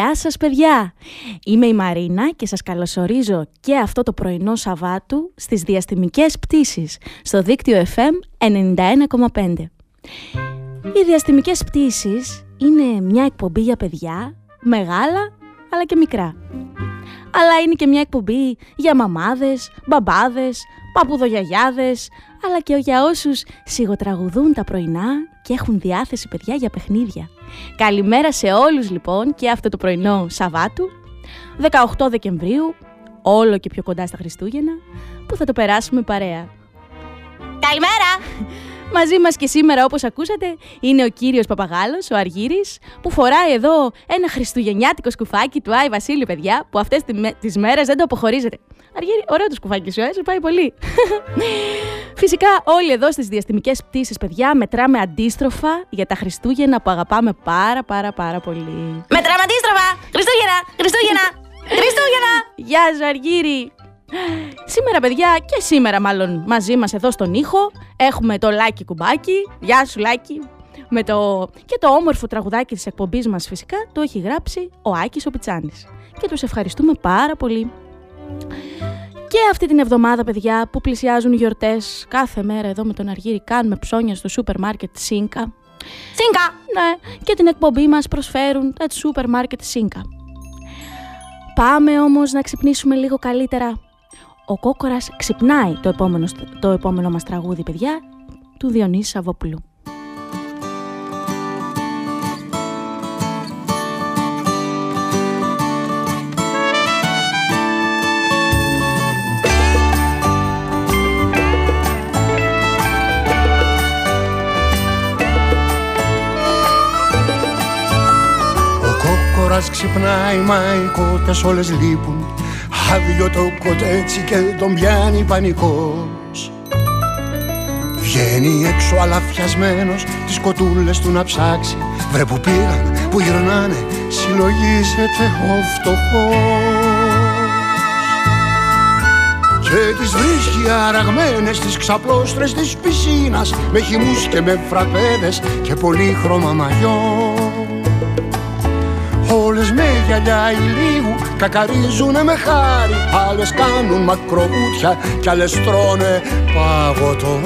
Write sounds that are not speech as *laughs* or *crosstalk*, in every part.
Γεια σας παιδιά! Είμαι η Μαρίνα και σας καλωσορίζω και αυτό το πρωινό Σαββάτου στις διαστημικές πτήσεις στο δίκτυο FM 91,5. Οι διαστημικές πτήσεις είναι μια εκπομπή για παιδιά, μεγάλα αλλά και μικρά. Αλλά είναι και μια εκπομπή για μαμάδες, μπαμπάδες, παπουδογιαγιάδες, αλλά και για όσους σιγοτραγουδούν τα πρωινά και έχουν διάθεση παιδιά για παιχνίδια. Καλημέρα σε όλους λοιπόν και αυτό το πρωινό Σαββάτου, 18 Δεκεμβρίου, όλο και πιο κοντά στα Χριστούγεννα, που θα το περάσουμε παρέα. Καλημέρα! Μαζί μας και σήμερα όπως ακούσατε είναι ο κύριος Παπαγάλος, ο Αργύρης, που φοράει εδώ ένα χριστουγεννιάτικο σκουφάκι του Άι Βασίλη, παιδιά, που αυτές τις μέρες δεν το αποχωρίζετε. Αργύρη, ωραίο το σκουφάκι σου, ε, σου πάει πολύ. *laughs* Φυσικά όλοι εδώ στις διαστημικές πτήσεις, παιδιά, μετράμε αντίστροφα για τα Χριστούγεννα που αγαπάμε πάρα πάρα πάρα πολύ. Μετράμε αντίστροφα! Χριστούγεννα! Χριστούγεννα! *laughs* Χριστούγεννα! Γεια σου Αργύρη! Σήμερα παιδιά και σήμερα μάλλον μαζί μας εδώ στον ήχο έχουμε το Λάκι Κουμπάκι. Γεια σου Λάκι! Με το... Και το όμορφο τραγουδάκι της εκπομπής μας φυσικά το έχει γράψει ο Άκης ο Πιτσάνης. Και τους ευχαριστούμε πάρα πολύ. Και αυτή την εβδομάδα, παιδιά, που πλησιάζουν οι γιορτές, κάθε μέρα εδώ με τον Αργύρι κάνουμε ψώνια στο σούπερ μάρκετ Σίνκα. Σίνκα! Ναι, και την εκπομπή μας προσφέρουν τα σούπερ μάρκετ Σίνκα. Πάμε όμως να ξυπνήσουμε λίγο καλύτερα. Ο Κόκορας ξυπνάει το επόμενο, το επόμενο μας τραγούδι, παιδιά, του Διονύση Σαββόπουλου. Κόκορας ξυπνάει μα οι κότες όλες λείπουν Άδειο το κοτέτσι και τον πιάνει πανικός. Βγαίνει έξω αλαφιασμένος τις κοτούλες του να ψάξει. Βρε που πήγαν, που γυρνάνε, συλλογίζεται ο φτωχός. Και τις βρίσκει αραγμένες τις ξαπλώστρες της πισίνας Με χυμούς και με φραπέδες και πολύχρωμα μαγιός Όλες με γυαλιά ηλίου κακαρίζουνε με χάρη. Άλλες κάνουν μακροβούτια κι άλλες τρώνε παγωτό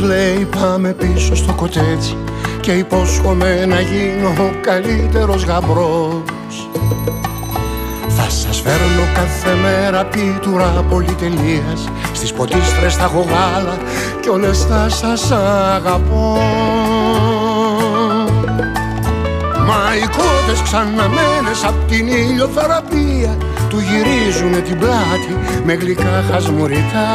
τους λέει πάμε πίσω στο κοτέτσι και υπόσχομαι να γίνω ο καλύτερος γαμπρός Θα σας φέρνω κάθε μέρα πίτουρα πολυτελείας Στις ποτίστρες θα έχω γάλα κι όλες θα σας αγαπώ. Μα οι κότες ξαναμένες απ' την ηλιοθεραπεία Του γυρίζουνε την πλάτη με γλυκά χασμουριτά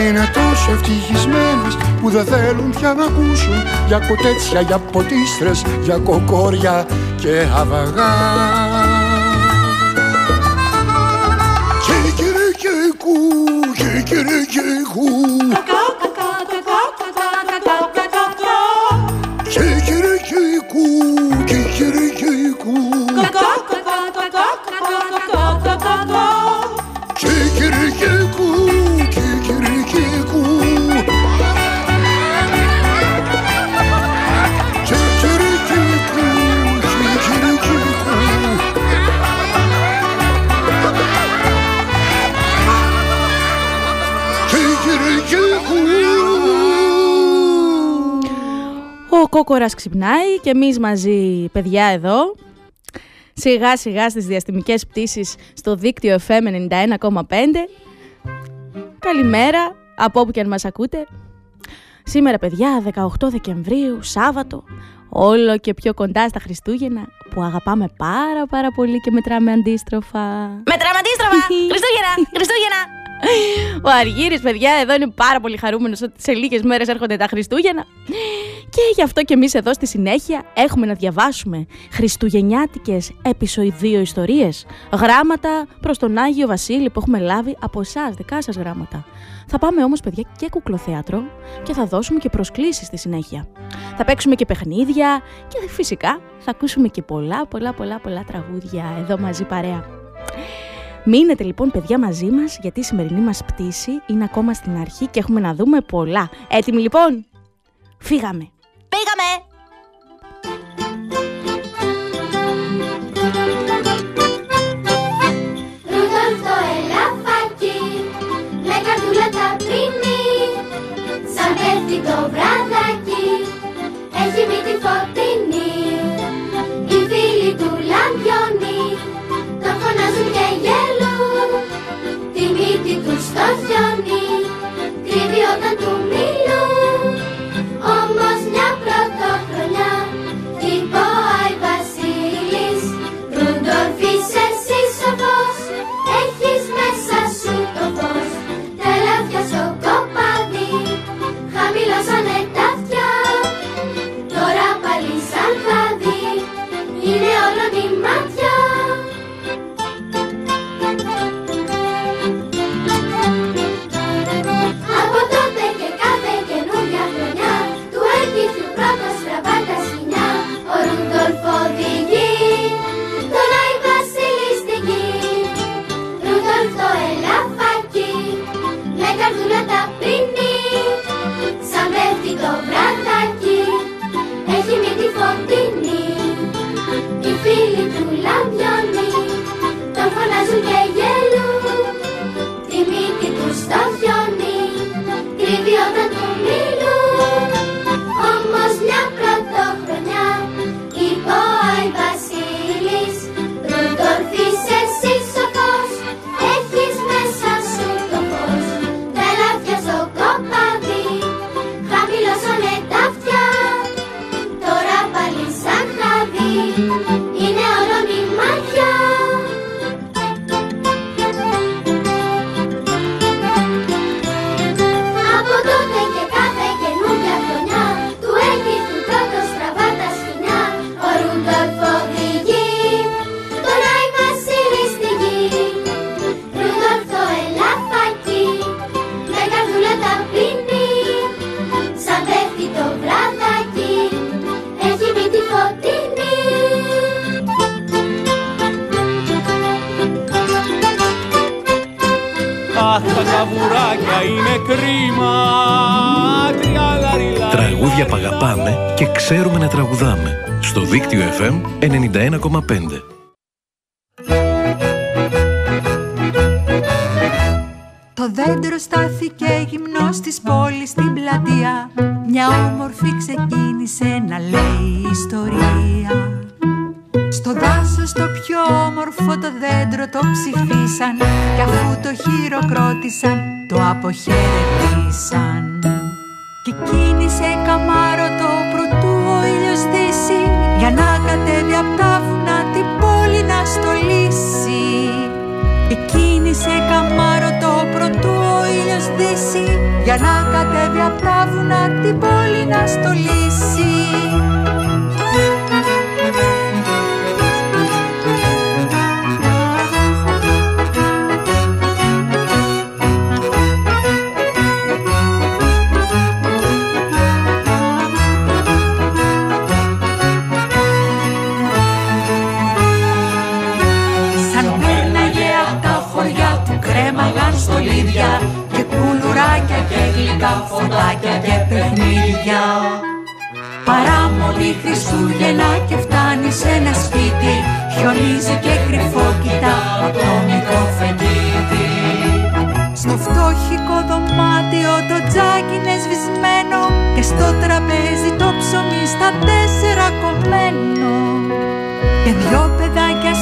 είναι τόσο ευτυχισμένες που δεν θέλουν πια να ακούσουν για κοτέτσια, για ποτίστρες, για κοκόρια και αβαγά. Κικυρικίκου, κικυρικίκου κόκορας ξυπνάει και εμείς μαζί παιδιά εδώ σιγά σιγά στις διαστημικές πτήσεις στο δίκτυο FM 91,5 Καλημέρα από όπου και αν μας ακούτε Σήμερα παιδιά 18 Δεκεμβρίου, Σάββατο Όλο και πιο κοντά στα Χριστούγεννα που αγαπάμε πάρα πάρα πολύ και μετράμε αντίστροφα Μετράμε αντίστροφα! *laughs* Χριστούγεννα! Χριστούγεννα! Ο Αργύρης, παιδιά, εδώ είναι πάρα πολύ χαρούμενος ότι σε λίγες μέρες έρχονται τα Χριστούγεννα. Και γι' αυτό και εμείς εδώ στη συνέχεια έχουμε να διαβάσουμε χριστουγεννιάτικες επεισοειδδύο ιστορίες. Γράμματα προς τον Άγιο Βασίλη που έχουμε λάβει από εσάς, δικά σας γράμματα. Θα πάμε όμως, παιδιά, και κουκλοθέατρο και θα δώσουμε και προσκλήσεις στη συνέχεια. Θα παίξουμε και παιχνίδια και φυσικά θα ακούσουμε και πολλά, πολλά, πολλά, πολλά τραγούδια εδώ μαζί παρέα. Μείνετε λοιπόν παιδιά μαζί μας γιατί η σημερινή μας πτήση είναι ακόμα στην αρχή και έχουμε να δούμε πολλά. Έτοιμοι λοιπόν; Φύγαμε! Πήγαμε! το βράδακι έχει μύτη φωτεινή τους στο χιόνι κρύβει όταν του μιλούν τα καβουράκια είναι κρίμα. Τριάλαριλα. Τραγούδια που αγαπάμε και ξέρουμε να τραγουδάμε. Στο δίκτυο FM 91,5. Το δέντρο στάθηκε γυμνός της πόλης στην πλατεία Μια όμορφη ξεκίνησε να λέει ιστορία Στο δάσος το πιο όμορφο το δέντρο το ψηφίσαν Κι αφού το χειροκρότησαν το αποχαιρετήσαν. Και κίνησε καμάρωτο προτού ο ήλιος δύσει Για να κατέβει απ' τα βουνά την πόλη να στολίσει. Εκκίνησε καμάρωτο προτού ο ήλιος δύσει Για να κατέβει απ' τα βουνά την πόλη να στολίσει Πάλι Χριστούγεννα και φτάνει σε ένα σπίτι Χιονίζει και κρυφό κοιτά από το μικρό Στο φτωχικό δωμάτιο το τζάκι είναι σβησμένο Και στο τραπέζι το ψωμί στα τέσσερα κομμένο. Και δυο παιδάκια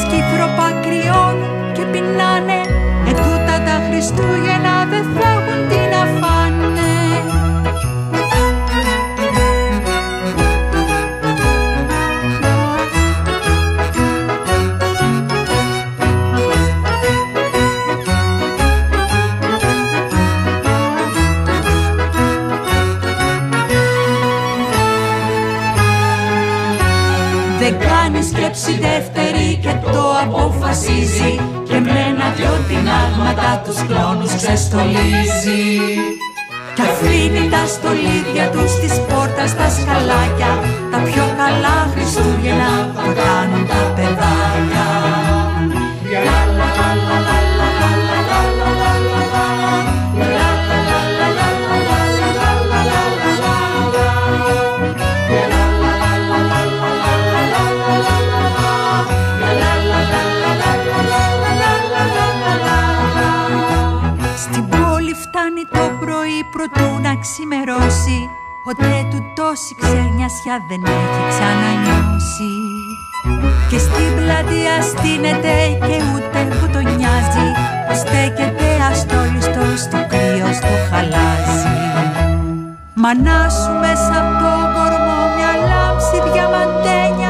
κρυώνουν και πεινάνε Ετούτα τα Χριστούγεννα αποφασίζει Και με ένα δυο τεινάγματα τους κλόνους ξεστολίζει. Κι αφήνει τα στολίδια τους στις πόρτα στα σκαλάκια Τα πιο καλά Χριστούγεννα θα κάνουν τα παιδάκια ξημερώσει Ποτέ του τόση ξενιασιά δεν έχει ξανανιώσει. Και στην πλατεία στείνεται και ούτε που το νοιάζει Που στέκεται αστόλιστος στο κρύος στο χαλάζι Μανά σου μέσα από το κορμό μια λάμψη διαμαντένια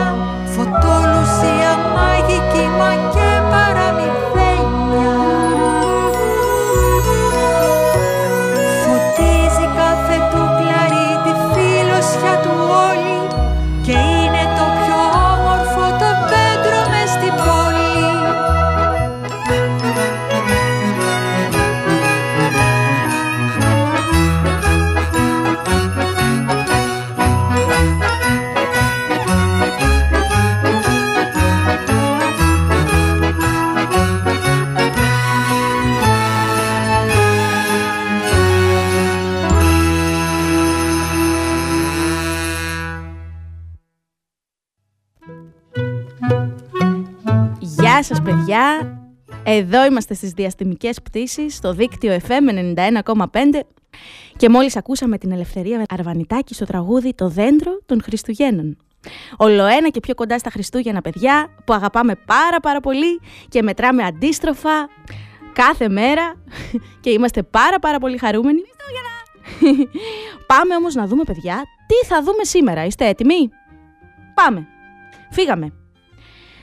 σας παιδιά, εδώ είμαστε στις διαστημικές πτήσεις στο δίκτυο FM 91,5 και μόλις ακούσαμε την Ελευθερία Αρβανιτάκη στο τραγούδι «Το δέντρο των Χριστουγέννων». Ολοένα και πιο κοντά στα Χριστούγεννα παιδιά που αγαπάμε πάρα πάρα πολύ και μετράμε αντίστροφα κάθε μέρα και είμαστε πάρα πάρα πολύ χαρούμενοι. *laughs* Πάμε όμως να δούμε παιδιά τι θα δούμε σήμερα. Είστε έτοιμοι; Πάμε. Φύγαμε.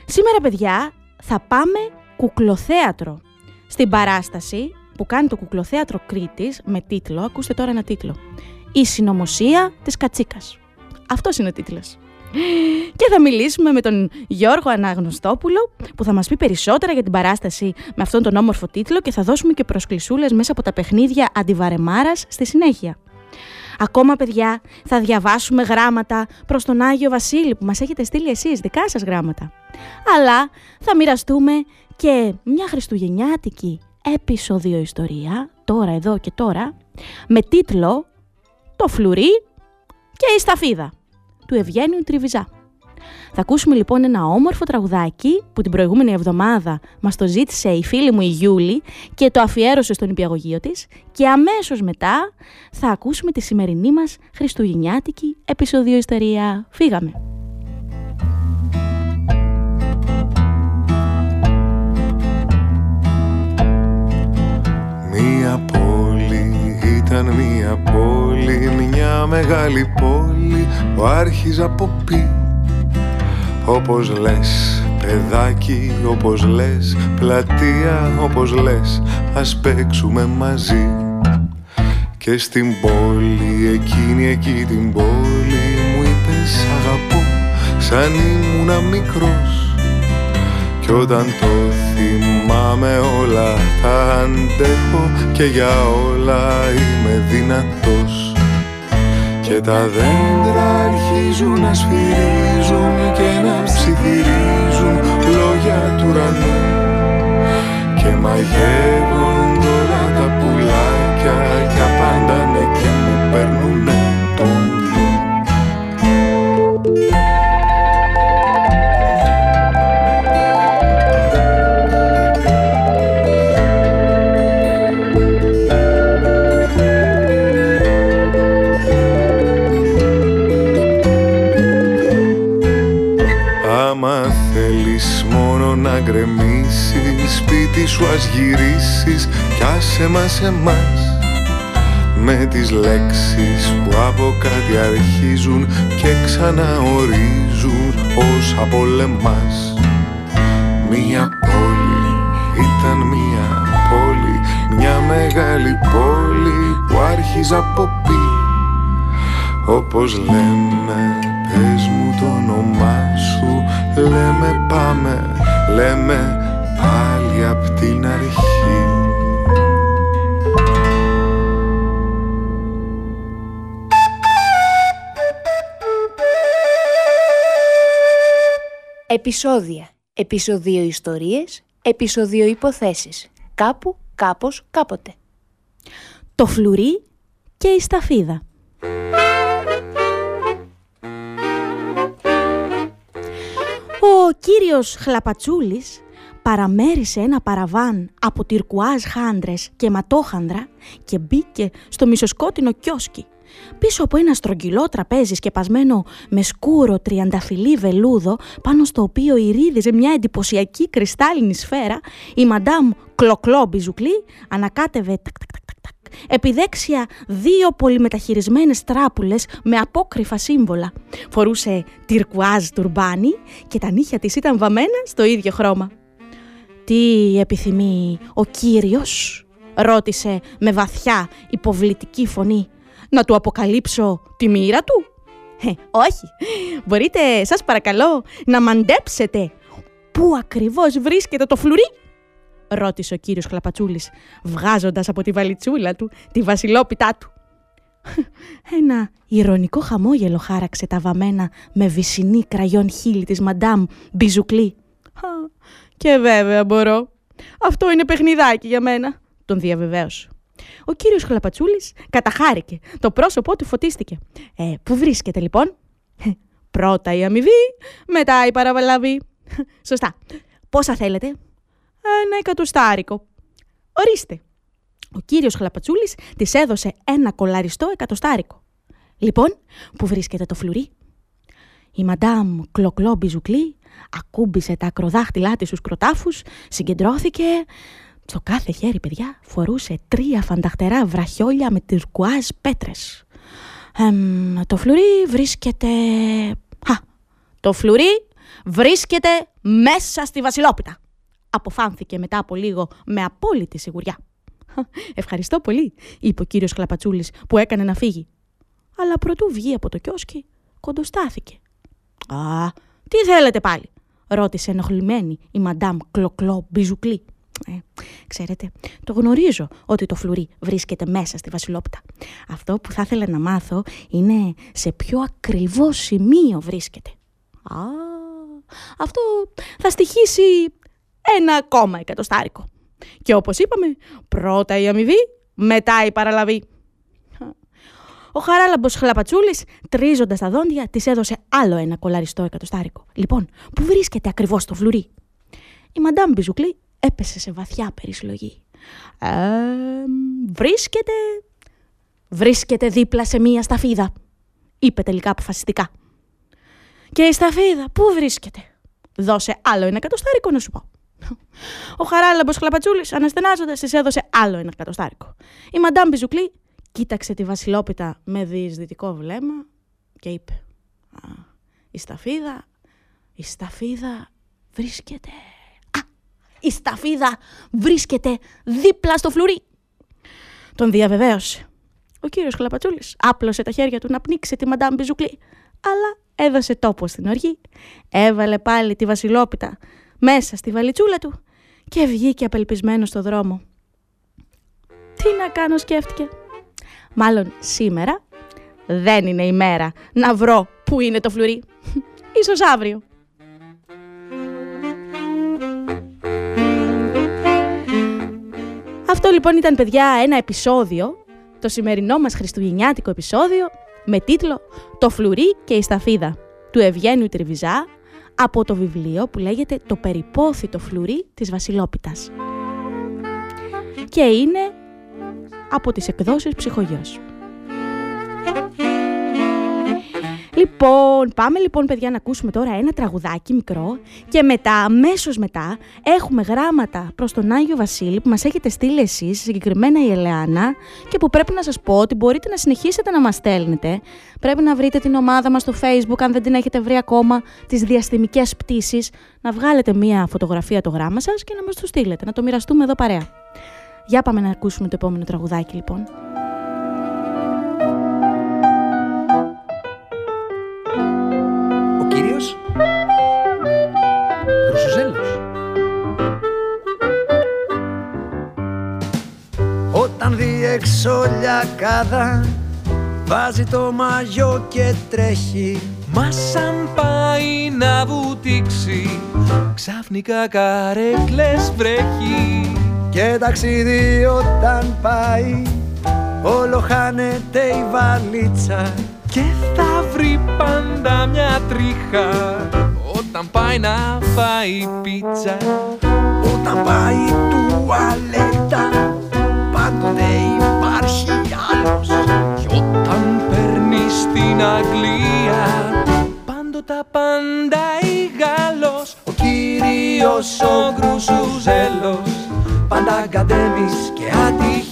Σήμερα παιδιά θα πάμε κουκλοθέατρο. Στην παράσταση που κάνει το κουκλοθέατρο Κρήτης με τίτλο, ακούστε τώρα ένα τίτλο, «Η συνωμοσία της Κατσίκας». Αυτός είναι ο τίτλος. Και θα μιλήσουμε με τον Γιώργο Αναγνωστόπουλο που θα μας πει περισσότερα για την παράσταση με αυτόν τον όμορφο τίτλο και θα δώσουμε και προσκλησούλες μέσα από τα παιχνίδια αντιβαρεμάρας στη συνέχεια. Ακόμα παιδιά θα διαβάσουμε γράμματα προς τον Άγιο Βασίλη που μας έχετε στείλει εσείς, δικά σας γράμματα. Αλλά θα μοιραστούμε και μια χριστουγεννιάτικη επεισόδιο ιστορία, τώρα εδώ και τώρα, με τίτλο «Το φλουρί και η σταφίδα» του Ευγένιου Τριβιζά. Θα ακούσουμε λοιπόν ένα όμορφο τραγουδάκι που την προηγούμενη εβδομάδα μας το ζήτησε η φίλη μου η Γιούλη και το αφιέρωσε στον υπηαγωγείο της και αμέσως μετά θα ακούσουμε τη σημερινή μας χριστουγεννιάτικη επεισοδιο ιστορία. Φύγαμε! Μία πόλη ήταν μία πόλη, μια μεγάλη πόλη που άρχιζε από πει όπως λες παιδάκι όπως λες πλατεία όπως λες ας παίξουμε μαζί. Και στην πόλη εκείνη εκεί την πόλη μου είπες αγαπώ σαν ήμουνα μικρός κι όταν το θυμάμαι όλα τα αντέχω και για όλα είμαι δυνατός. Και τα δέντρα αρχίζουν να σφυρίζουν και να ψιθυρίζουν λόγια του ουρανού και μαγεύουν σου ας γυρίσεις Κι άσε μας εμάς. Με τις λέξεις που από κάτι αρχίζουν και ξαναορίζουν ως απολεμάς Μία πόλη ήταν μία πόλη, μια μεγάλη πόλη που άρχιζε από πι. Όπως λέμε πες μου το όνομά σου Λέμε πάμε, λέμε πάλι απ' την αρχή Επισόδια. Επισοδίο ιστορίες. Επισοδίο υποθέσεις. Κάπου, κάπως, κάποτε. Το φλουρί και η σταφίδα. Ο κύριος Χλαπατσούλης παραμέρισε ένα παραβάν από τυρκουάζ χάντρες και ματόχανδρα και μπήκε στο μισοσκότεινο κιόσκι. Πίσω από ένα στρογγυλό τραπέζι σκεπασμένο με σκούρο τριανταφυλλή βελούδο, πάνω στο οποίο ηρύδιζε μια εντυπωσιακή κρυστάλλινη σφαίρα, η μαντάμ Κλοκλό Μπιζουκλή ανακάτευε τακ, τακ, τακ, τακ, επιδέξια δύο πολυμεταχειρισμένες τράπουλες με απόκρυφα σύμβολα. Φορούσε τυρκουάζ τουρμπάνι και τα νύχια της ήταν βαμμένα στο ίδιο χρώμα. «Τι επιθυμεί ο κύριος» ρώτησε με βαθιά υποβλητική φωνή. «Να του αποκαλύψω τη μοίρα του» ε, όχι, μπορείτε σας παρακαλώ να μαντέψετε πού ακριβώς βρίσκεται το φλουρί; ρώτησε ο κύριος Χλαπατσούλης, βγάζοντας από τη βαλιτσούλα του τη βασιλόπιτά του. Ένα ηρωνικό χαμόγελο χάραξε τα βαμμένα με βυσινή κραγιόν χείλη της μαντάμ Μπιζουκλή. «Και βέβαια μπορώ. Αυτό είναι παιχνιδάκι για μένα», τον διαβεβαίωσε. Ο κύριος Χλαπατσούλης καταχάρηκε. Το πρόσωπό του φωτίστηκε. «Ε, πού βρίσκεται λοιπόν» «Πρώτα η αμοιβή, μετά η παραβαλαβή». «Σωστά. Πόσα θέλετε» «Ένα εκατοστάρικο». «Ορίστε». Ο κύριος Χλαπατσούλης της έδωσε ένα κολαριστό εκατοστάρικο. «Λοιπόν, πού βρίσκεται το φλουρί» Η μαντάμ Κλοκλό Μπιζουκλή ακούμπησε τα ακροδάχτυλά της στους κροτάφους, συγκεντρώθηκε. Στο κάθε χέρι, παιδιά, φορούσε τρία φανταχτερά βραχιόλια με τυρκουάζ πέτρες. το φλουρί βρίσκεται... Χα, το φλουρί βρίσκεται μέσα στη βασιλόπιτα. Αποφάνθηκε μετά από λίγο με απόλυτη σιγουριά. Ευχαριστώ πολύ, είπε ο κύριος Κλαπατσούλης που έκανε να φύγει. Αλλά προτού βγει από το κιόσκι, κοντοστάθηκε. «Α, τι θέλετε πάλι» ρώτησε ενοχλημένη η μαντάμ Κλοκλό Μπιζουκλή. Ε, ξέρετε, το γνωρίζω ότι το φλουρί βρίσκεται μέσα στη βασιλόπιτα. Αυτό που θα ήθελα να μάθω είναι σε ποιο ακριβό σημείο βρίσκεται. Α, αυτό θα στοιχήσει ένα ακόμα εκατοστάρικο. Και όπως είπαμε, πρώτα η αμοιβή, μετά η παραλαβή. Ο χαράλαμπος Χλαπατσούλης, τρίζοντας τα δόντια, της έδωσε άλλο ένα κολαριστό εκατοστάρικο. Λοιπόν, πού βρίσκεται ακριβώς το φλουρί; Η μαντάμ Μπιζουκλή έπεσε σε βαθιά περισλογή. Ε, βρίσκεται. Βρίσκεται δίπλα σε μία σταφίδα, είπε τελικά αποφασιστικά. Και η σταφίδα, πού βρίσκεται; Δώσε άλλο ένα εκατοστάρικο να σου πω. Ο χαράλαμπος Χλαπατσούλης, αναστενάζοντας, της έδωσε άλλο ένα εκατοστάρικο. Η μαντάμ Μπιζουκλή κοίταξε τη βασιλόπιτα με διεισδυτικό βλέμμα και είπε Α, η σταφίδα, η σταφίδα βρίσκεται... Α, η σταφίδα βρίσκεται δίπλα στο φλουρί. Τον διαβεβαίωσε. Ο κύριος Χλαπατσούλης άπλωσε τα χέρια του να πνίξει τη μαντάμ Μπιζουκλή, αλλά έδωσε τόπο στην οργή, έβαλε πάλι τη βασιλόπιτα μέσα στη βαλιτσούλα του και βγήκε απελπισμένος στο δρόμο. Τι να κάνω σκέφτηκε μάλλον σήμερα, δεν είναι η μέρα να βρω που είναι το φλουρί. *laughs* Ίσως αύριο. Αυτό λοιπόν ήταν παιδιά ένα επεισόδιο, το σημερινό μας χριστουγεννιάτικο επεισόδιο με τίτλο «Το φλουρί και η σταφίδα» του Ευγένιου Τριβιζά από το βιβλίο που λέγεται «Το περιπόθητο φλουρί της Βασιλόπιτας». Και είναι από τις εκδόσεις ψυχογιός. Λοιπόν, πάμε λοιπόν παιδιά να ακούσουμε τώρα ένα τραγουδάκι μικρό και μετά, αμέσως μετά, έχουμε γράμματα προς τον Άγιο Βασίλη που μας έχετε στείλει εσείς, συγκεκριμένα η Ελεάνα και που πρέπει να σας πω ότι μπορείτε να συνεχίσετε να μας στέλνετε. Πρέπει να βρείτε την ομάδα μας στο facebook αν δεν την έχετε βρει ακόμα, τις διαστημικές πτήσεις, να βγάλετε μία φωτογραφία το γράμμα σας και να μας το στείλετε, να το μοιραστούμε εδώ παρέα. Για πάμε να ακούσουμε το επόμενο τραγουδάκι λοιπόν. Ο κύριος Ρουσουζέλος. Όταν διεξόλια κάδα βάζει το μαγιό και τρέχει Μα σαν πάει να βουτήξει Ξαφνικά καρέκλες βρέχει και ταξίδι όταν πάει Όλο χάνεται η βαλίτσα. Και θα βρει πάντα μια τρίχα Όταν πάει να φάει πίτσα. Όταν πάει τουαλέτα Πάντοτε υπάρχει άλλος. Κι όταν παίρνει στην Αγγλία Πάντοτε παντάει Γάλλος Ο κύριος ο Γκρουσουζέλος Πάντα αγκαντέμις και ατυχής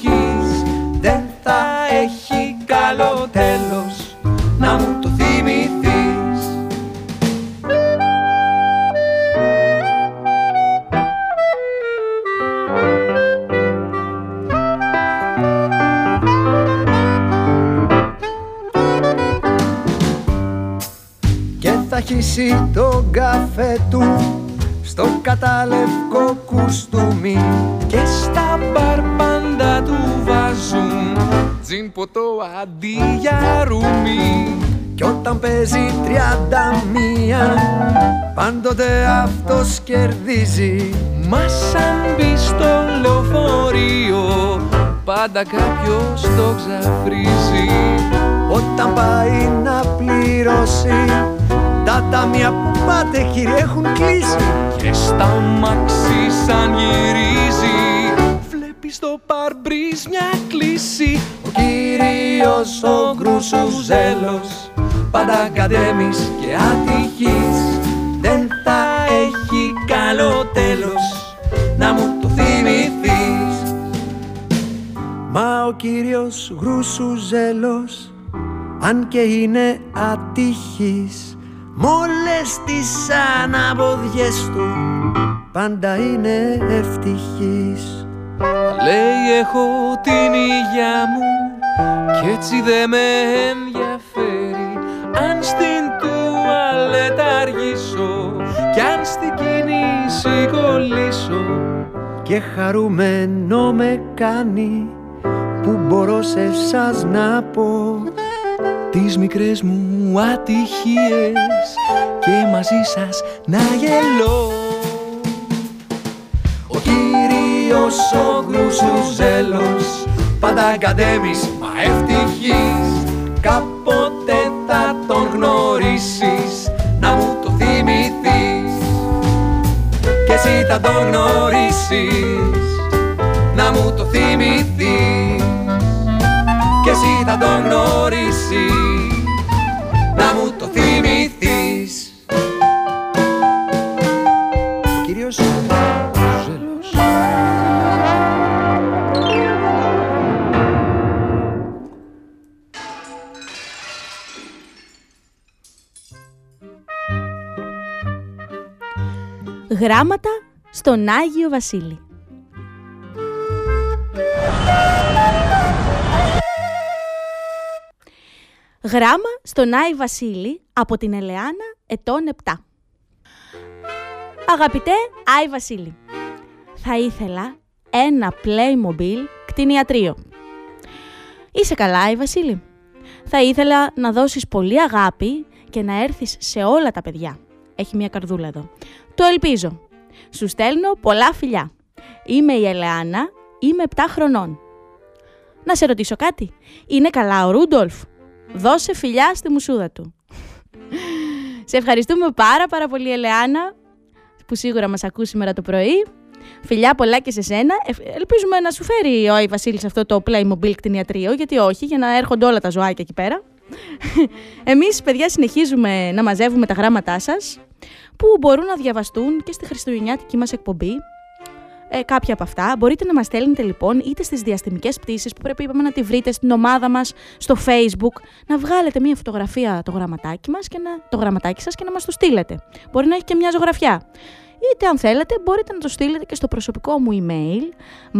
Πάντοτε αυτός κερδίζει. Μας σαν μπει στο λεωφορείο Πάντα κάποιος το ξαφρίζει. Όταν πάει να πληρώσει Τα ταμεία που πάτε κύριε έχουν κλείσει. Και στα μάξι σαν γυρίζει Βλέπεις στο παρμπρίζ μια κλίση. Ο κύριος ο Γκρουσουζέλος Πάντα αγκαντέμις και ατυχής Μα ο κύριος Γκρουσουζέλος Αν και είναι ατύχης Μ' όλες τις αναποδιές του Πάντα είναι ευτυχής. Λέει έχω την υγειά μου Κι έτσι δε με ενδιαφέρει. Αν στην τουαλέτα αργήσω Κι αν στην κίνηση κολλήσω και χαρούμενο με κάνει που μπορώ σε εσάς να πω Τις μικρές μου ατυχίες Και μαζί σας να γελώ. Ο κύριος ο Γκρουσουζέλος πάντα αγκαντέμις μα ευτυχής. Κάποτε θα τον γνωρίσεις να μου το θυμηθείς. Και εσύ θα τον γνωρίσεις να μου το θυμηθείς. και εσύ θα τον γνωρίσεις να μου το θυμηθείς. Ο κύριος Ζέλος. Γράμματα στον Άγιο Βασίλη. Γράμμα στον Άι Βασίλη από την Ελεάνα ετών 7. Αγαπητέ Άι Βασίλη, θα ήθελα ένα Playmobil κτηνιατρίο. Είσαι καλά Άι Βασίλη; Θα ήθελα να δώσεις πολύ αγάπη και να έρθεις σε όλα τα παιδιά. Έχει μια καρδούλα εδώ. Το ελπίζω. Σου στέλνω πολλά φιλιά. Είμαι η Ελεάνα, είμαι 7 χρονών. Να σε ρωτήσω κάτι. Είναι καλά ο Ρούντολφ; Δώσε φιλιά στη μουσούδα του. σε ευχαριστούμε πάρα πάρα πολύ Ελεάνα που σίγουρα μας ακούς σήμερα το πρωί. Φιλιά πολλά και σε σένα. Ε, ελπίζουμε να σου φέρει ο Άι Βασίλης αυτό το Playmobil κτηνιατρίο, γιατί όχι, για να έρχονται όλα τα ζωάκια εκεί πέρα. Εμείς, παιδιά, συνεχίζουμε να μαζεύουμε τα γράμματά σας, που μπορούν να διαβαστούν και στη χριστουγεννιάτικη μας εκπομπή. Ε, κάποια από αυτά μπορείτε να μας στέλνετε λοιπόν είτε στις διαστημικές πτήσεις που πρέπει είπαμε, να τη βρείτε στην ομάδα μας στο facebook να βγάλετε μια φωτογραφία το γραμματάκι μας και να, το γραμματάκι σας και να μας το στείλετε. Μπορεί να έχει και μια ζωγραφιά. Είτε αν θέλετε μπορείτε να το στείλετε και στο προσωπικό μου email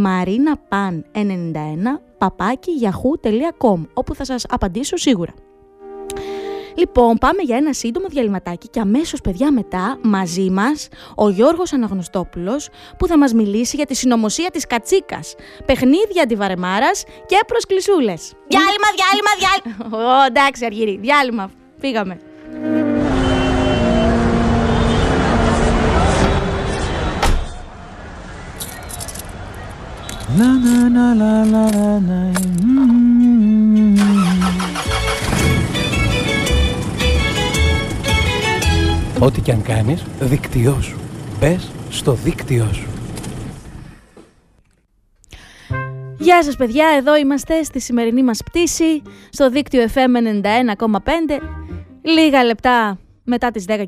marinapan91 papaki yahoo.com όπου θα σας απαντήσω σίγουρα. Λοιπόν, πάμε για ένα σύντομο διαλυματάκι και αμέσως, παιδιά, μετά μαζί μας ο Γιώργος Αναγνωστόπουλος που θα μας μιλήσει για τη συνωμοσία της Κατσίκας. Παιχνίδια αντιβαρεμάρας και προσκλησούλε. Διάλειμμα, διάλειμμα, διάλειμμα. Ω, εντάξει, Αργύρι, διάλειμμα. Φύγαμε. Να, να, να, λα, λα, λα, Ό,τι και αν κάνεις, δίκτυό σου. Μπες στο δίκτυό σου. Γεια σας παιδιά, εδώ είμαστε στη σημερινή μας πτήση στο δίκτυο FM 91,5 λίγα λεπτά μετά τις 10.30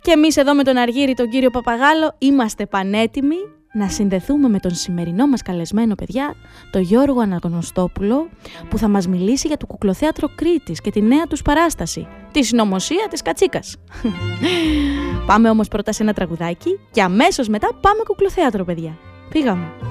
και εμείς εδώ με τον Αργύρι τον κύριο Παπαγάλο είμαστε πανέτοιμοι να συνδεθούμε με τον σημερινό μας καλεσμένο παιδιά, τον Γιώργο Αναγνωστόπουλο, που θα μας μιλήσει για το κουκλοθέατρο Κρήτης και τη νέα τους παράσταση, τη συνωμοσία της Κατσίκας. *laughs* πάμε όμως πρώτα σε ένα τραγουδάκι και αμέσως μετά πάμε κουκλοθέατρο παιδιά. Πήγαμε.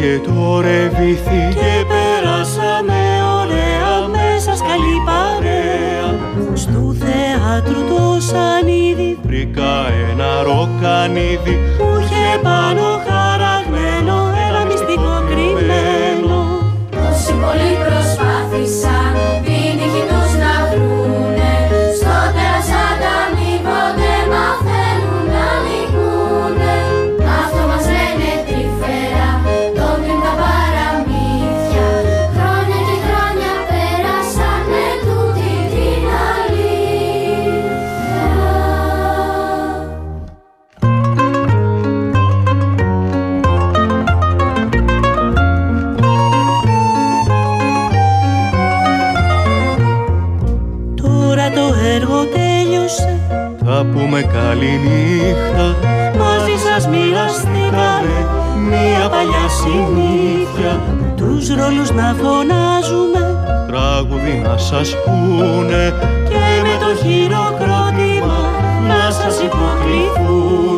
Και το ρεβίθι και περάσαμε ωραία μέσα σκαλή παρέα Στου θέατρου το σανίδι Βρήκα ένα ροκανίδι. Που είχε πάνω χαραγμένο ένα μυστικό κρυμμένο. Όσοι πολλοί προσπάθησαν πούμε καλή νύχτα. Μαζί σας μοιραστήκαμε μία παλιά συνήθεια. Τους ρόλους να φωνάζουμε. Τραγούδι να σας πούνε. Και με το χειροκρότημα να σας υποκληθούνε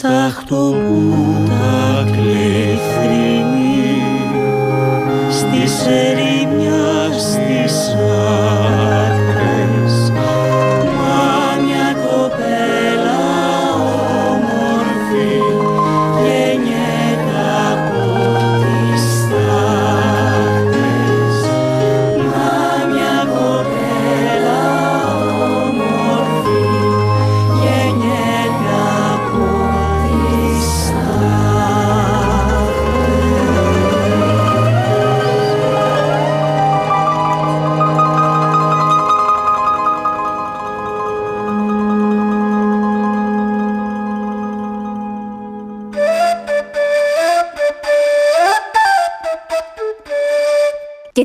Κι στάχτω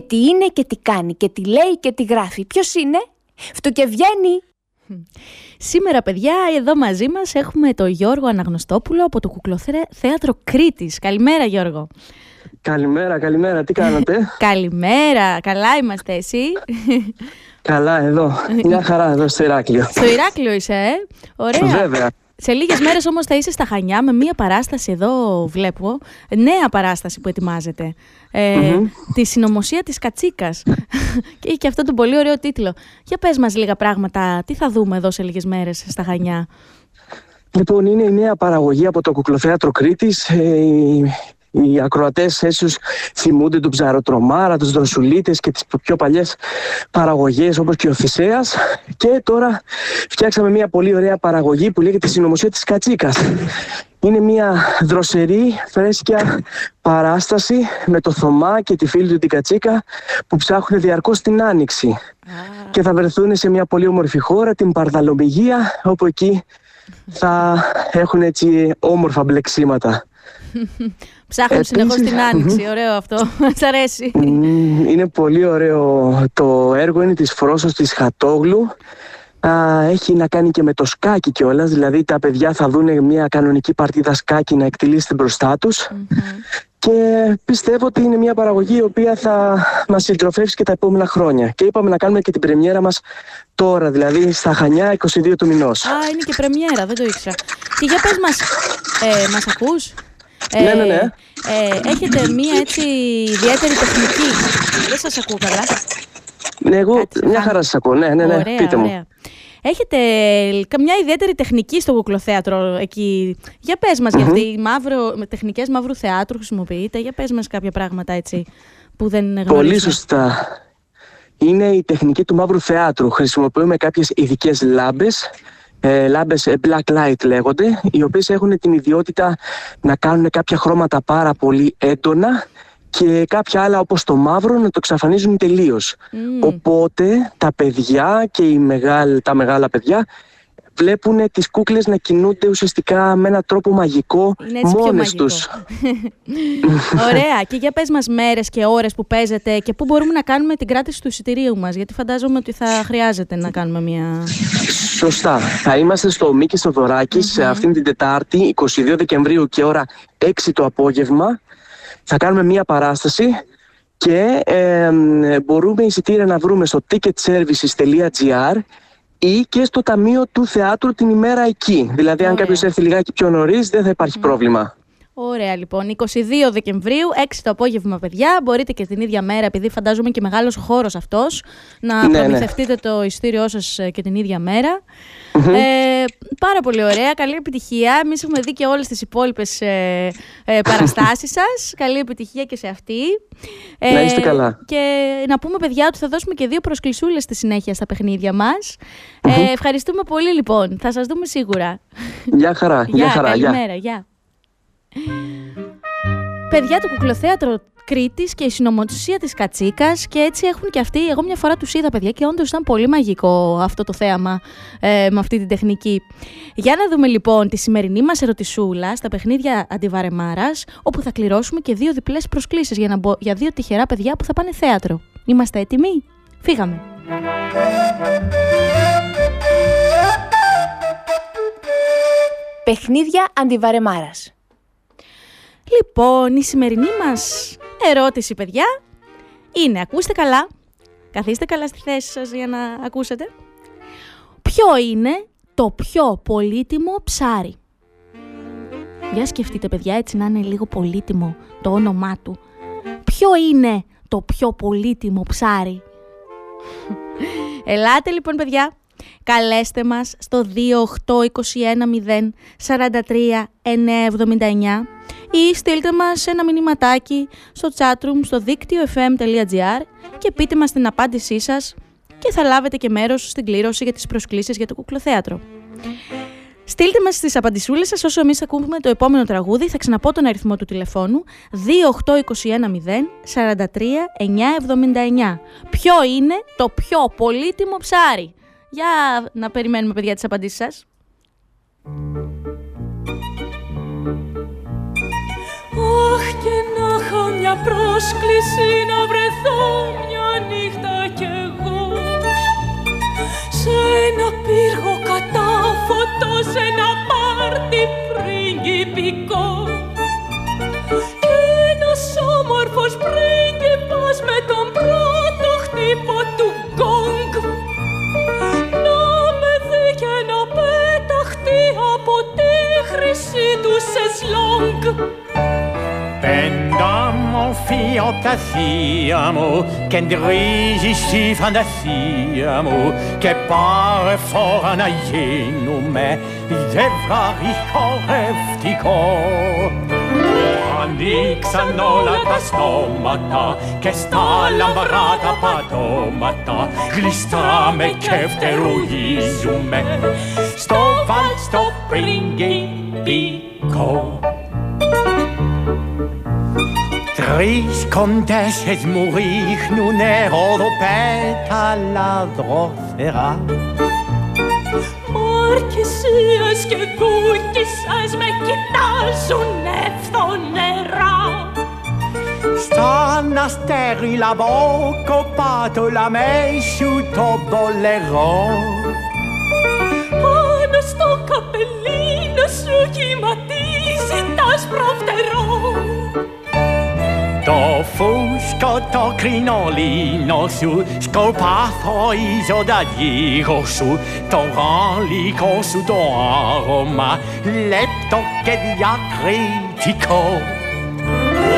τι είναι και τι κάνει και τι λέει και τι γράφει. Ποιος είναι; Φτου και βγαίνει. Σήμερα, παιδιά, εδώ μαζί μας έχουμε τον Γιώργο Αναγνωστόπουλο από το Κουκλοθέατρο Κρήτης. Καλημέρα, Γιώργο. Καλημέρα, καλημέρα. Τι κάνατε; *laughs* Καλημέρα. Καλά είμαστε, εσύ; Καλά, εδώ. *laughs* Μια χαρά εδώ στο Ηράκλειο. Στο Ηράκλειο είσαι, ε; Ωραία. Βέβαια. Σε λίγες μέρες όμως θα είσαι στα Χανιά με μία παράσταση εδώ βλέπω, νέα παράσταση που ετοιμάζεται. Ε, Μμμ. Τη συνωμοσία της Κατσίκας. *laughs* και έχει και αυτό τον πολύ ωραίο τίτλο. Για πες μας λίγα πράγματα, τι θα δούμε εδώ σε λίγες μέρες στα Χανιά; Λοιπόν, είναι η νέα παραγωγή από το Κουκλοθέατρο Κρήτης. Ε, οι, οι ακροατές ίσως θυμούνται τον Ψαροτρομάρα, τους Δροσουλίτες και τις πιο παλιές παραγωγές όπως και ο Θησέας. Και τώρα φτιάξαμε μια πολύ ωραία παραγωγή που λέγεται Συνωμοσία της Κατσίκας. Είναι μια δροσερή, φρέσκια παράσταση με το Θωμά και τη φίλη του την Κατσίκα που ψάχνουν διαρκώς την Άνοιξη. Και θα βρεθούν σε μια πολύ όμορφη χώρα, την Παρδαλομυγία, όπου εκεί θα έχουν έτσι όμορφα μπλεξίματα. *laughs* Ψάχνουν Επίσης, συνεχώς την άνοιξη. μμμ. Ωραίο αυτό. Μ' αρέσει. Μμμ, Είναι πολύ ωραίο. Το έργο είναι της Φρόσος της Χατόγλου. Α, έχει να κάνει και με το σκάκι κιόλας. Δηλαδή τα παιδιά θα δουν μια κανονική παρτίδα σκάκι να εκτελήσεται μπροστά τους. Και πιστεύω ότι είναι μια παραγωγή η οποία θα μας συντροφεύσει και τα επόμενα χρόνια. Και είπαμε να κάνουμε και την πρεμιέρα μας τώρα, δηλαδή στα Χανιά 22 του μηνός. Α, είναι και πρεμιέρα, δεν το ήξερα. Και για πες μας, ε, μας ακούς; Ναι, ναι, ναι. Ε, έχετε μία έτσι ιδιαίτερη τεχνική. Δεν σας ακούω καλά. Ναι, εγώ μια χαρά σας ακούω. Ναι, ναι, ναι. Ωραία, Πείτε μου. ωραία. Έχετε καμιά ιδιαίτερη τεχνική στο κουκλοθέατρο εκεί. Για πες μας, για αυτή μαύρο, με τεχνικές μαύρου θεάτρου χρησιμοποιείτε. Για πες μας κάποια πράγματα έτσι που δεν γνωρίζουμε. Πολύ σωστά. Είναι η τεχνική του μαύρου θεάτρου. Χρησιμοποιούμε κάποιες ειδικές λάμπες, ε, λάμπες ε, black light λέγονται, οι οποίες έχουν την ιδιότητα να κάνουν κάποια χρώματα πάρα πολύ έντονα και κάποια άλλα όπως το μαύρο να το εξαφανίζουν τελείως. Οπότε τα παιδιά και οι μεγάλοι, τα μεγάλα παιδιά βλέπουν τις κούκλες να κινούνται ουσιαστικά με έναν τρόπο μαγικό Είναι έτσι πιο μόνες μαγικό. τους. *laughs* Ωραία. Και για πες μας μέρες και ώρες που παίζετε και πού μπορούμε να κάνουμε την κράτηση του εισιτηρίου μας. Γιατί φαντάζομαι ότι θα χρειάζεται να κάνουμε μια... Σωστά. Θα είμαστε στο Μίκης Στοδωράκη σε αυτήν την Τετάρτη, 22 Δεκεμβρίου και ώρα 6 το απόγευμα. Θα κάνουμε μία παράσταση και ε, μ, μπορούμε εισιτήρια να βρούμε στο ticketservices.gr ή και στο Ταμείο του Θεάτρου την ημέρα εκεί. Δηλαδή, αν κάποιος έρθει λιγάκι πιο νωρίς, δεν θα υπάρχει πρόβλημα. Ωραία, λοιπόν. 22 Δεκεμβρίου, 6 το απόγευμα, παιδιά. Μπορείτε και την ίδια μέρα, επειδή φαντάζομαι και μεγάλος χώρος αυτός, να Ναι, ναι. προμηθευτείτε το ειστήριό σας και την ίδια μέρα. Ε, πάρα πολύ ωραία. Καλή επιτυχία. Εμείς έχουμε δει και όλες τις υπόλοιπες ε, ε, παραστάσεις *laughs* σας. Καλή επιτυχία και σε αυτή. Ε, Να είστε καλά. Και να πούμε, παιδιά, ότι θα δώσουμε και δύο προσκλησούλε στη συνέχεια στα παιχνίδια μας. Ε, ευχαριστούμε πολύ, λοιπόν. Θα σας δούμε σίγουρα. Γεια χαρά, γεια χαρά, γεια. καλημέρα, γεια. Παιδιά του κουκλοθέατρο Κρήτης και η συνωμοσία της Κατσίκας και έτσι έχουν και αυτοί, εγώ μια φορά τους είδα παιδιά και όντως ήταν πολύ μαγικό αυτό το θέαμα ε, με αυτή την τεχνική. Για να δούμε λοιπόν τη σημερινή μας ερωτησούλα στα παιχνίδια Αντιβαρεμάρας όπου θα κληρώσουμε και δύο διπλές προσκλήσεις για, να μπο- για δύο τυχερά παιδιά που θα πάνε θέατρο. Είμαστε έτοιμοι; Φύγαμε. Παιχνίδια αντιβαρεμάρας. Λοιπόν, η σημερινή μας ερώτηση, παιδιά, είναι, ακούστε καλά, καθίστε καλά στη θέση σας για να ακούσετε. Ποιο είναι το πιο πολύτιμο ψάρι; Για σκεφτείτε, παιδιά, έτσι να είναι λίγο πολύτιμο το όνομά του. Ποιο είναι το πιο πολύτιμο ψάρι; Ελάτε λοιπόν παιδιά, καλέστε μας στο 28210 43 979 ή στείλτε μας ένα μηνυματάκι στο chatroom στο δίκτυο fm.gr και πείτε μας την απάντησή σας και θα λάβετε και μέρος στην κλήρωση για τις προσκλήσεις για το κουκλοθέατρο. Στείλτε μας τις απαντησούλες σας όσο εμείς ακούμε το επόμενο τραγούδι. Θα ξαναπώ τον αριθμό του τηλεφώνου 28210 43 979. Ποιο είναι το πιο πολύτιμο ψάρι; Για να περιμένουμε παιδιά τις απαντήσεις σας. Αχ και να είχα μια πρόσκληση να βρεθώ μια νύχτα κι εγώ Σε ένα πύργο Pendamo fiotasiamo, che drigi si fantasiamo, che pare forana jenume, zevraricho heftico. Ανοίξαν όλα τα στόματα και στα λαμπράτα πατώματα γλιστρά με και φτερουγίζουμε στο βάλ στο Riche comtesse mourich nun eroro peta la drofera Ορκησίες και κούκκισες με κοιτάζουν ευθονερά Σαν αστέρι λαμπό κοπάτω λαμέσου το μπολερό φούσκο το κρινολίνο σου σκορπαθοίζοντα γύρω σου το γαλλικό σου το άρωμα λεπτό και διακριτικό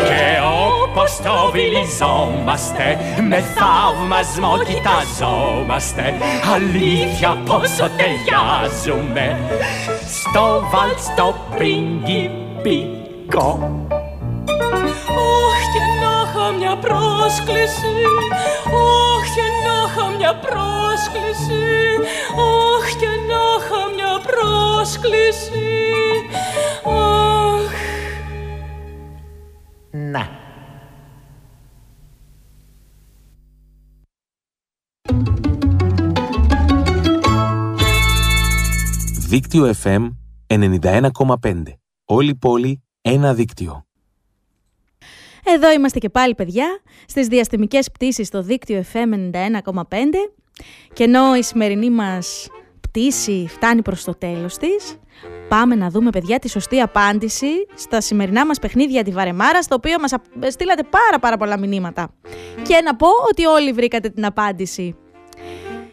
και όπως το βιλιζόμαστε με θαυμασμό κοιταζόμαστε αλήθεια πόσο ταιριάζουμε στο βάλτ το πριγκιπικό και να είχα μια πρόσκληση. Ωχ και να είχα μια πρόσκληση. Ωχ και να είχα μια πρόσκληση. Αχ. Να. Δίκτυο FM 91,5. Όλη πόλη, ένα δίκτυο. Εδώ είμαστε και πάλι παιδιά, στις διαστημικές πτήσεις στο δίκτυο FM 91,5 και ενώ η σημερινή μας πτήση φτάνει προς το τέλος της, πάμε να δούμε παιδιά τη σωστή απάντηση στα σημερινά μας παιχνίδια τη Βαρεμάρα, στο οποίο μας στείλατε πάρα πάρα πολλά μηνύματα. Και να πω ότι όλοι βρήκατε την απάντηση.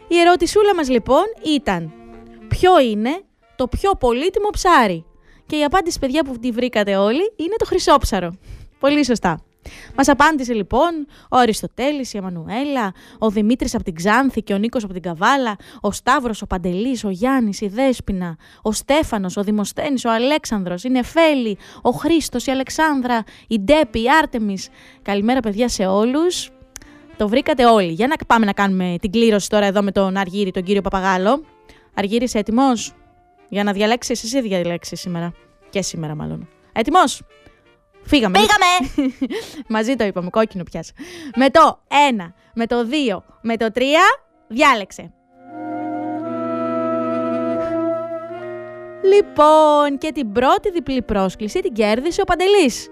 Η ερωτησούλα μας λοιπόν ήταν ποιο είναι το πιο πολύτιμο ψάρι. Και η απάντηση παιδιά που τη βρήκατε όλοι είναι το χρυσόψαρο. Πολύ σωστά. Μας απάντησε λοιπόν ο Αριστοτέλης, η Εμμανουέλα, ο Δημήτρης από την Ξάνθη και ο Νίκος από την Καβάλα, ο Σταύρος, ο Παντελής, ο Γιάννης, η Δέσπινα, ο Στέφανος, ο Δημοσθένης, ο Αλέξανδρος, η Νεφέλη, ο Χρήστος, η Αλεξάνδρα, η Ντέπη, η Άρτεμις. Καλημέρα, παιδιά, σε όλους. Το βρήκατε όλοι. Για να πάμε να κάνουμε την κλήρωση τώρα εδώ με τον Αργύρι, τον κύριο Παπαγάλο. Αργύρι, είσαι έτοιμος; Για να διαλέξεις εσύ διαλέξεις σήμερα. Και σήμερα, μάλλον. Έτοιμος! Φύγαμε. Πήγαμε! *laughs* Μαζί το είπαμε, κόκκινο πιάσα. Με το 1, με το 2, με το 3, διάλεξε. Λοιπόν, και την πρώτη διπλή πρόσκληση την κέρδισε ο Παντελής.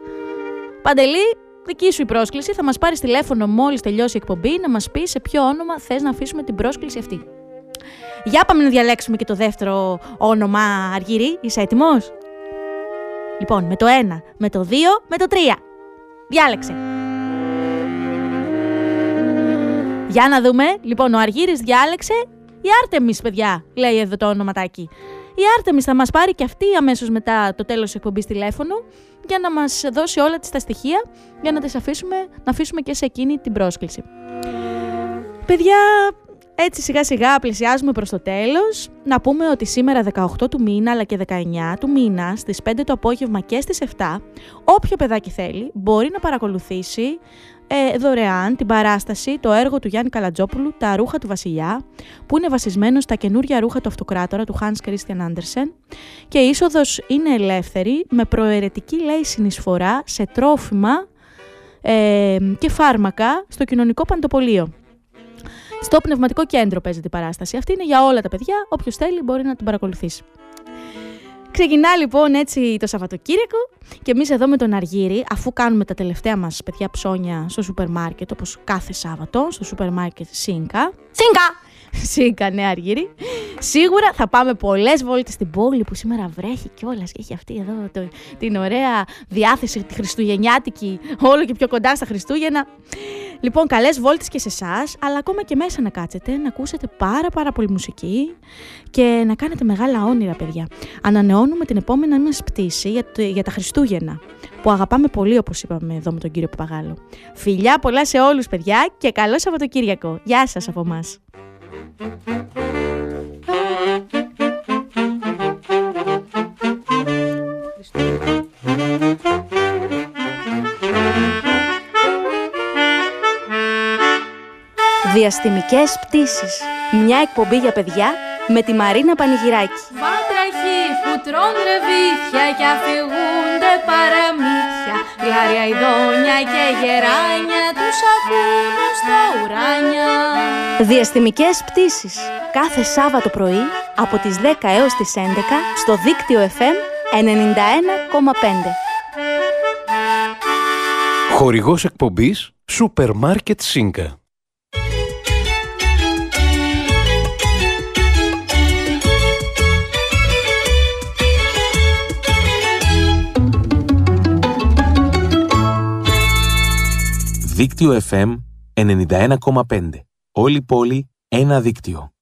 Παντελή, δική σου η πρόσκληση. Θα μας πάρεις τηλέφωνο μόλις τελειώσει η εκπομπή να μας πεις σε ποιο όνομα θες να αφήσουμε την πρόσκληση αυτή. Για πάμε να διαλέξουμε και το δεύτερο όνομα, Αργυρή. Είσαι έτοιμος; Λοιπόν, με το 1, με το 2, με το 3. Διάλεξε. Για να δούμε. Λοιπόν, ο Αργύρης διάλεξε η Άρτεμις, παιδιά, λέει εδώ το ονοματάκι. Η Άρτεμις θα μας πάρει και αυτή αμέσως μετά το τέλος της εκπομπής τηλέφωνο για να μας δώσει όλα τις τα στοιχεία για να τις αφήσουμε, να αφήσουμε και σε εκείνη την πρόσκληση. Παιδιά, έτσι σιγά σιγά πλησιάζουμε προς το τέλος. Να πούμε ότι σήμερα 18 του μήνα αλλά και 19 του μήνα στις 5 το απόγευμα και στις 7 όποιο παιδάκι θέλει μπορεί να παρακολουθήσει ε, δωρεάν την παράσταση, το έργο του Γιάννη Καλατζόπουλου, τα ρούχα του Βασιλιά, που είναι βασισμένο στα καινούργια ρούχα του Αυτοκράτορα του Hans Christian Andersen και η είσοδος είναι ελεύθερη με προαιρετική λέει συνεισφορά σε τρόφιμα ε, και φάρμακα στο κοινωνικό παντοπολείο. Στο πνευματικό κέντρο παίζεται η παράσταση. Αυτή είναι για όλα τα παιδιά. Όποιος θέλει μπορεί να την παρακολουθήσει. Ξεκινά λοιπόν έτσι το Σαββατοκύριακο και εμείς εδώ με τον Αργύρι, αφού κάνουμε τα τελευταία μας παιδιά ψώνια στο σούπερ μάρκετ, όπως κάθε Σάββατο, στο σούπερ μάρκετ Σίνκα. Σίνκα! *laughs* Σίγκα, ναι, Αργύρι. Σίγουρα θα πάμε πολλές βόλτες στην πόλη που σήμερα βρέχει κιόλας και έχει αυτή εδώ το, την ωραία διάθεση, τη Χριστουγεννιάτικη, όλο και πιο κοντά στα Χριστούγεννα. Λοιπόν, καλές βόλτες και σε εσάς, αλλά ακόμα και μέσα να κάτσετε, να ακούσετε πάρα πάρα πολύ μουσική και να κάνετε μεγάλα όνειρα, παιδιά. Ανανεώνουμε την επόμενη μας πτήση για, για τα Χριστούγεννα, που αγαπάμε πολύ, όπως είπαμε εδώ με τον κύριο Παπαγάλο. Φιλιά πολλά σε όλους, παιδιά, και καλό Σαββατοκύριακο. Γεια σας από εμά. Διαστημικές πτήσεις. Μια εκπομπή για παιδιά με τη Μαρίνα Πανηγυράκη. Βάτραχοι που τρώνε ρεβίθια και αφηγούνται παραμύθια Γλάρια ειδόνια και γεράνια τους ακούνε στα ουράνια. Διαστημικές πτήσεις κάθε Σάββατο πρωί από τις 10 έως τις 11 στο δίκτυο FM 91,5. Χορηγός εκπομπής Σούπερ Μάρκετ Δίκτυο FM 91,5. Όλη πόλη, ένα δίκτυο.